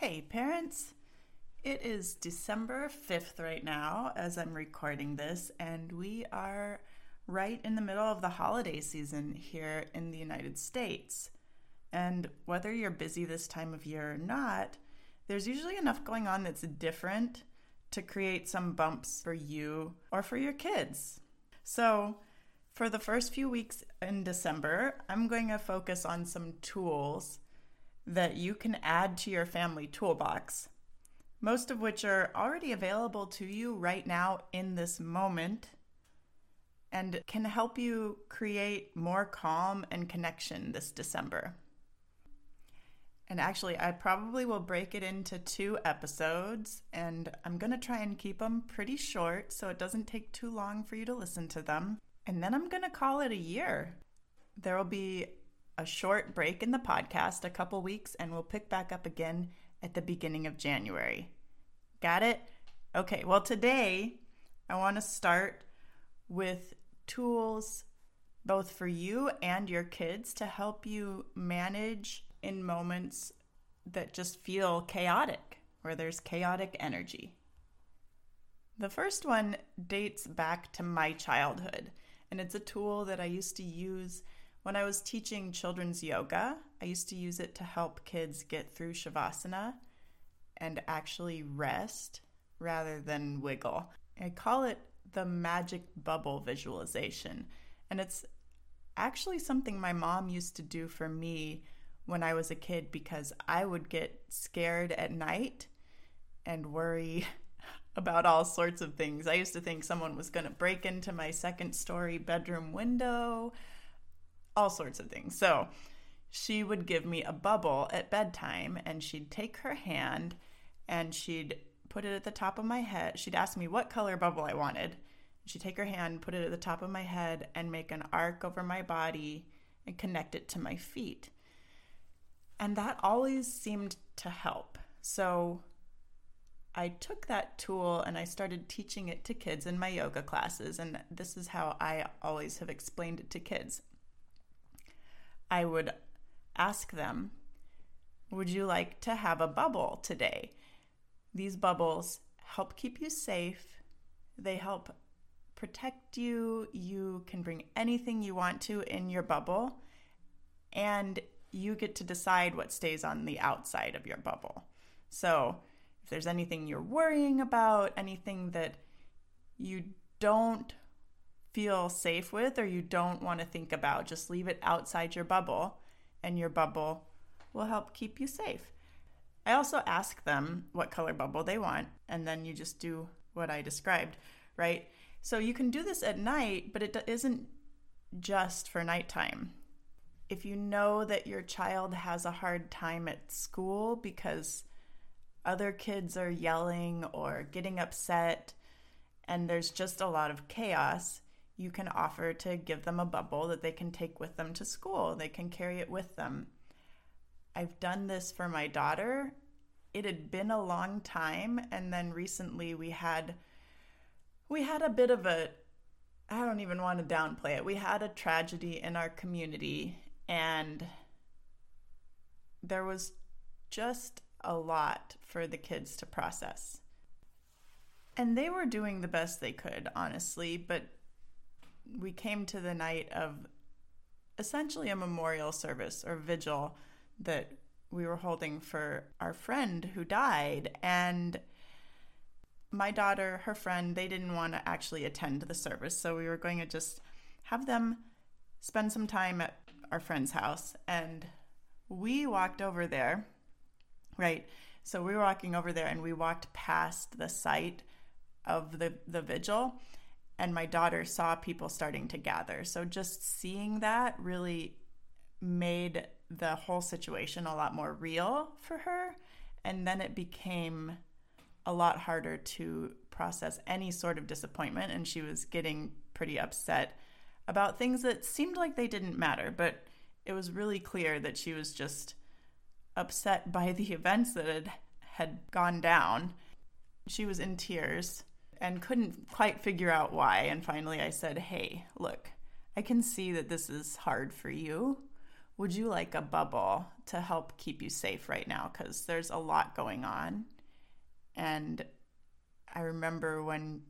Hey, parents. It is December 5th right now as I'm recording this, and we are right in the middle of the holiday season here in the United States. And whether you're busy this time of year or not, there's usually enough going on that's different to create some bumps for you or for your kids. So, for the first few weeks in December, I'm going to focus on some tools that you can add to your family toolbox, most of which are already available to you right now in this moment and can help you create more calm and connection this December. And actually, I probably will break it into two episodes, and I'm to try and keep them pretty short so it doesn't take too long for you to listen to them. And then I'm to call it a year. There will be a short break in the podcast, a couple weeks, and we'll pick back up again at the beginning of January. Got it? Okay, well, today I want to start with tools both for you and your kids to help you manage in moments that just feel chaotic, where there's chaotic energy. The first one dates back to my childhood, and it's a tool that I used to use when I was teaching children's yoga, I used to use it to help kids get through Shavasana and actually rest rather than wiggle. I call it the magic bubble visualization. And it's actually something my mom used to do for me when I was a kid because I would get scared at night and worry about all sorts of things. I used to think someone was going to break into my second story bedroom window all sorts of things. So she would give me a bubble at bedtime and she'd take her hand and she'd put it at the top of my head. She'd ask me what color bubble I wanted. She'd take her hand, put it at the top of my head, and make an arc over my body and connect it to my feet. And that always seemed to help. So I took that tool and I started teaching it to kids in my yoga classes. And this is how I always have explained it to kids. I would ask them, Would you like to have a bubble today? These bubbles help keep you safe, they help protect you. You can bring anything you want to in your bubble, and you get to decide what stays on the outside of your bubble. So, if there's anything you're worrying about, anything that you don't feel safe with or you don't want to think about. Just leave it outside your bubble, and your bubble will help keep you safe. I also ask them what color bubble they want, and then you just do what I described, right? So you can do this at night, but it isn't just for nighttime. If you know that your child has a hard time at school because other kids are yelling or getting upset and there's just a lot of chaos, you can offer to give them a bubble that they can take with them to school. They can carry it with them. I've done this for my daughter. It had been a long time and then recently we had we had a bit of a I don't even want to downplay it. We had a tragedy in our community and there was just a lot for the kids to process. And they were doing the best they could, honestly, but we came to the night of essentially a memorial service or vigil that we were holding for our friend who died. And my daughter, her friend, they didn't want to actually attend the service. So we were going to just have them spend some time at our friend's house. And we walked over there, right? So we were walking over there and we walked past the site of the, the vigil and my daughter saw people starting to gather. So just seeing that really made the whole situation a lot more real for her. And then it became a lot harder to process any sort of disappointment. And she was getting pretty upset about things that seemed like they didn't matter. But it was really clear that she was just upset by the events that had, had gone down. She was in tears and couldn't quite figure out why. And finally, I said, Hey, look, I can see that this is hard for you. Would you like a bubble to help keep you safe right now? Because there's a lot going on. And I remember when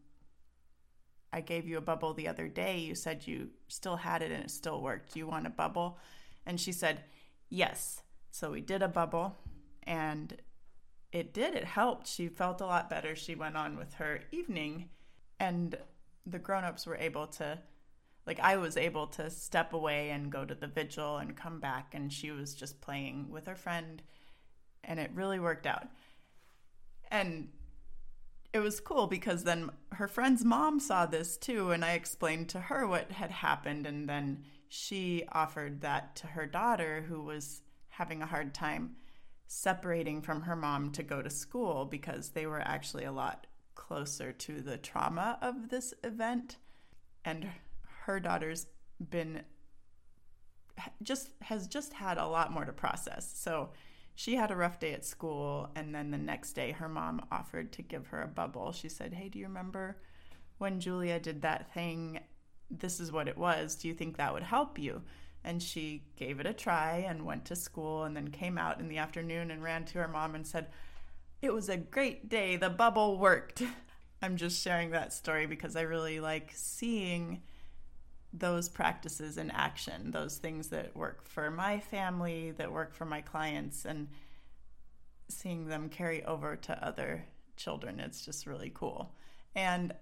I gave you a bubble the other day, you said you still had it and it still worked. Do you want a bubble? And she said, Yes. So we did a bubble and it did. It helped. She felt a lot better. She went on with her evening and the grown-ups were able to like I was able to step away and go to the vigil and come back and she was just playing with her friend and it really worked out. And it was cool because then her friend's mom saw this too and I explained to her what had happened and then she offered that to her daughter who was having a hard time separating from her mom to go to school because they were actually a lot closer to the trauma of this event and her daughter's been just has just had a lot more to process so she had a rough day at school and then the next day her mom offered to give her a bubble she said hey do you remember when julia did that thing this is what it was. Do you think that would help you? And she gave it a try and went to school and then came out in the afternoon and ran to her mom and said, It was a great day. The bubble worked. I'm just sharing that story because I really like seeing those practices in action, those things that work for my family, that work for my clients, and seeing them carry over to other children. It's just really cool. And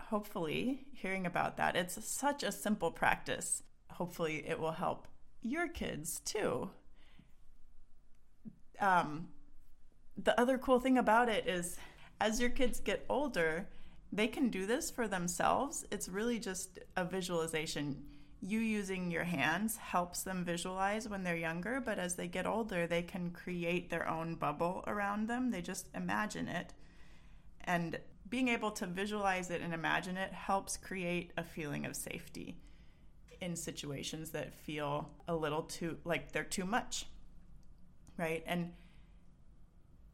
hopefully hearing about that. It's such a simple practice. Hopefully, it will help your kids too. Um, the other cool thing about it is as your kids get older, they can do this for themselves. It's really just a visualization. You using your hands helps them visualize when they're younger, but as they get older, they can create their own bubble around them. They just imagine it. And being able to visualize it and imagine it helps create a feeling of safety in situations that feel a little too like they're too much. Right? And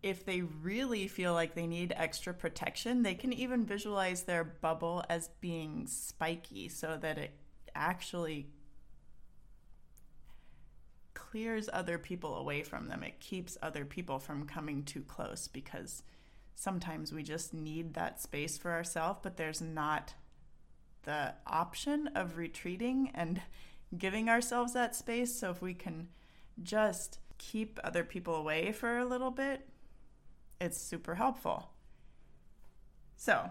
if they really feel like they need extra protection, they can even visualize their bubble as being spiky so that it actually clears other people away from them. It keeps other people from coming too close because sometimes we just need that space for ourselves, but there's not the option of retreating and giving ourselves that space. So if we can just keep other people away for a little bit, it's super helpful. So,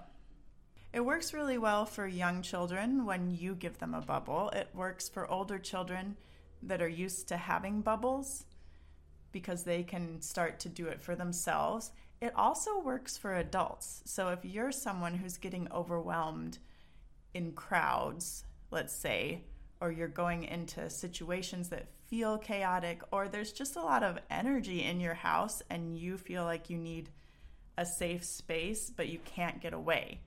it works really well for young children when you give them a bubble. It works for older children that are used to having bubbles because they can start to do it for themselves. It also works for adults. So if you're someone who's getting overwhelmed in crowds, let's say, or you're going into situations that feel chaotic, or there's just a lot of energy in your house and you feel like you need a safe space, but you can't get away,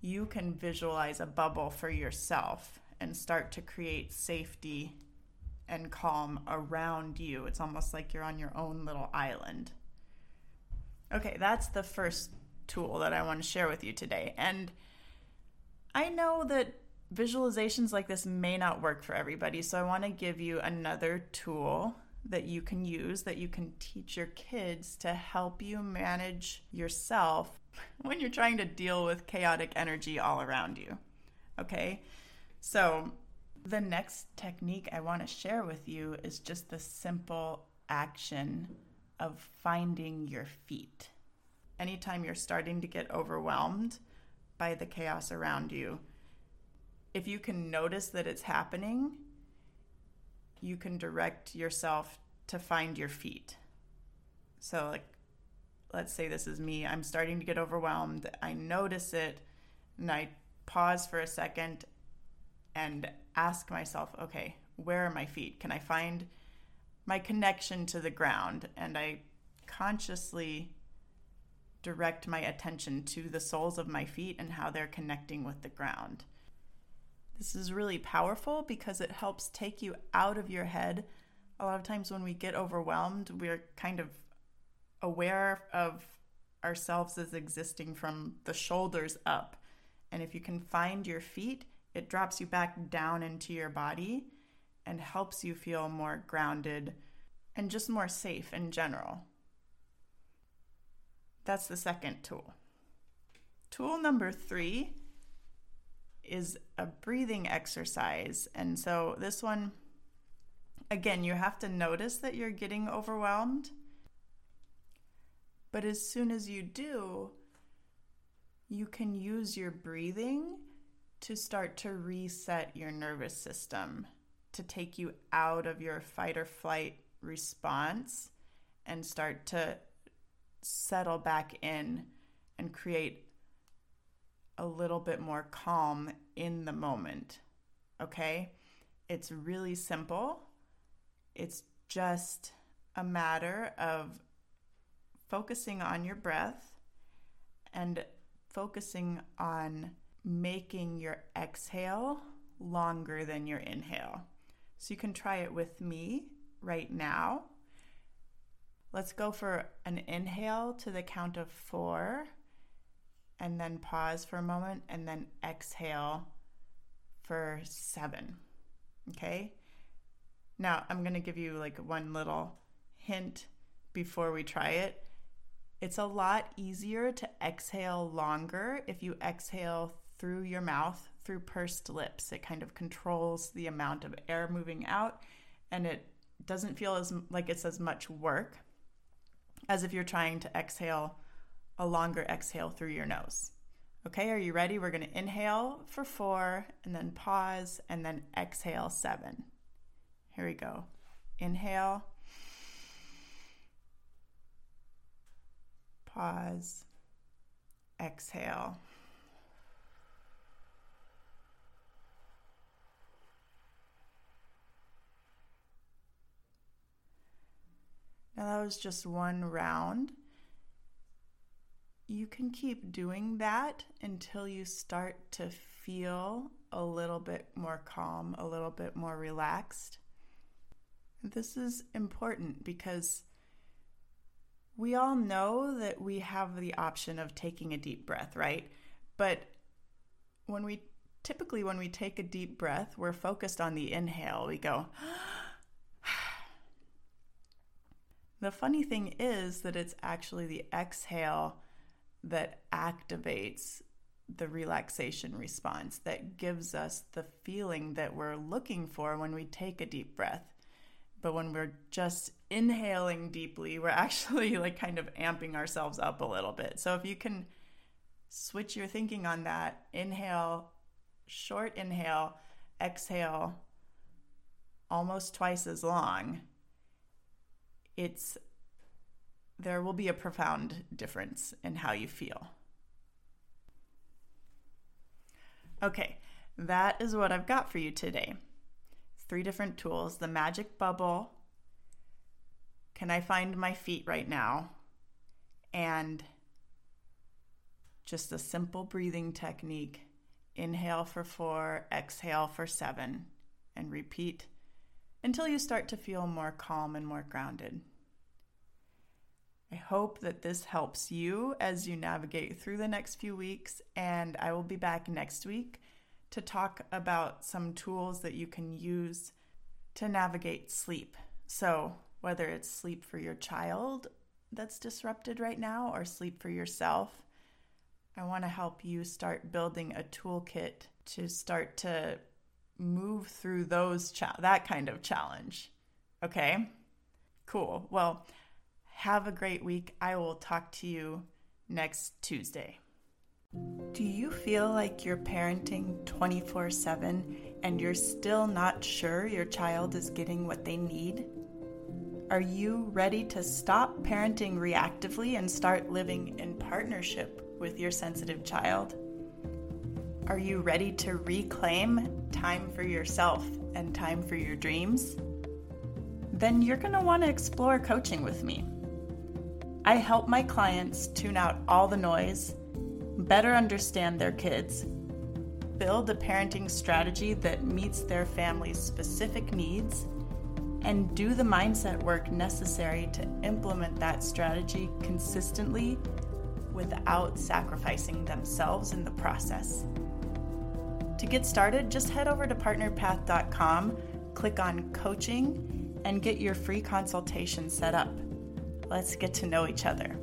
you can visualize a bubble for yourself and start to create safety and calm around you. It's almost like you're on your own little island. Okay, that's the first tool that I want to share with you today. And I know that visualizations like this may not work for everybody, so I want to give you another tool that you can use that you can teach your kids to help you manage yourself when you're trying to deal with chaotic energy all around you. Okay? So, the next technique I want to share with you is just the simple action of finding your feet. Anytime you're starting to get overwhelmed by the chaos around you, if you can notice that it's happening, you can direct yourself to find your feet. So, like, let's say this is me, I'm starting to get overwhelmed. I notice it and I pause for a second and ask myself, okay, where are my feet? Can I find my connection to the ground and I consciously direct my attention to the soles of my feet and how they're connecting with the ground. This is really powerful because it helps take you out of your head. A lot of times when we get overwhelmed, we're kind of aware of ourselves as existing from the shoulders up. And if you can find your feet, it drops you back down into your body and helps you feel more grounded and just more safe in general. That's the second tool. Tool number three is a breathing exercise. And so this one, again, you have to notice that you're getting overwhelmed. But as soon as you do, you can use your breathing to start to reset your nervous system, to take you out of your fight or flight response and start to settle back in and create a little bit more calm in the moment. Okay? It's really simple. It's just a matter of focusing on your breath and focusing on making your exhale longer than your inhale. So you can try it with me right now. Let's go for an inhale to the count of four and then pause for a moment and then exhale for seven. Okay. Now I'm going to give you like one little hint before we try it. It's a lot easier to exhale longer if you exhale through your mouth, through pursed lips. It kind of controls the amount of air moving out and it doesn't feel as like it's as much work as if you're trying to exhale a longer exhale through your nose. Okay, are you ready? We're going to inhale for four and then pause and then exhale seven. Here we go. Inhale, pause, exhale. Now, that was just one round. You can keep doing that until you start to feel a little bit more calm, a little bit more relaxed. This is important because we all know that we have the option of taking a deep breath, right? But when we typically when we take a deep breath, we're focused on the inhale. We go ah, The funny thing is that it's actually the exhale that activates the relaxation response that gives us the feeling that we're looking for when we take a deep breath. But when we're just inhaling deeply, we're actually like kind of amping ourselves up a little bit. So if you can switch your thinking on that, inhale, short inhale, exhale almost twice as long it's there will be a profound difference in how you feel. Okay, that is what I've got for you today. Three different tools the magic bubble. Can I find my feet right now? And just a simple breathing technique. Inhale for four, exhale for seven, and repeat until you start to feel more calm and more grounded. I hope that this helps you as you navigate through the next few weeks, and I will be back next week to talk about some tools that you can use to navigate sleep. So, whether it's sleep for your child that's disrupted right now or sleep for yourself, I want to help you start building a toolkit to start to move through those cha- that kind of challenge. Okay? Cool. Well, have a great week. I will talk to you next Tuesday. Do you feel like you're parenting 24 7 and you're still not sure your child is getting what they need? Are you ready to stop parenting reactively and start living in partnership with your sensitive child? Are you ready to reclaim time for yourself and time for your dreams? then you're going to want to explore coaching with me. I help my clients tune out all the noise, better understand their kids, build a parenting strategy that meets their family's specific needs, and do the mindset work necessary to implement that strategy consistently without sacrificing themselves in the process. To get started, just head over to partnerpath.com, click on coaching, and get your free consultation set up. Let's get to know each other.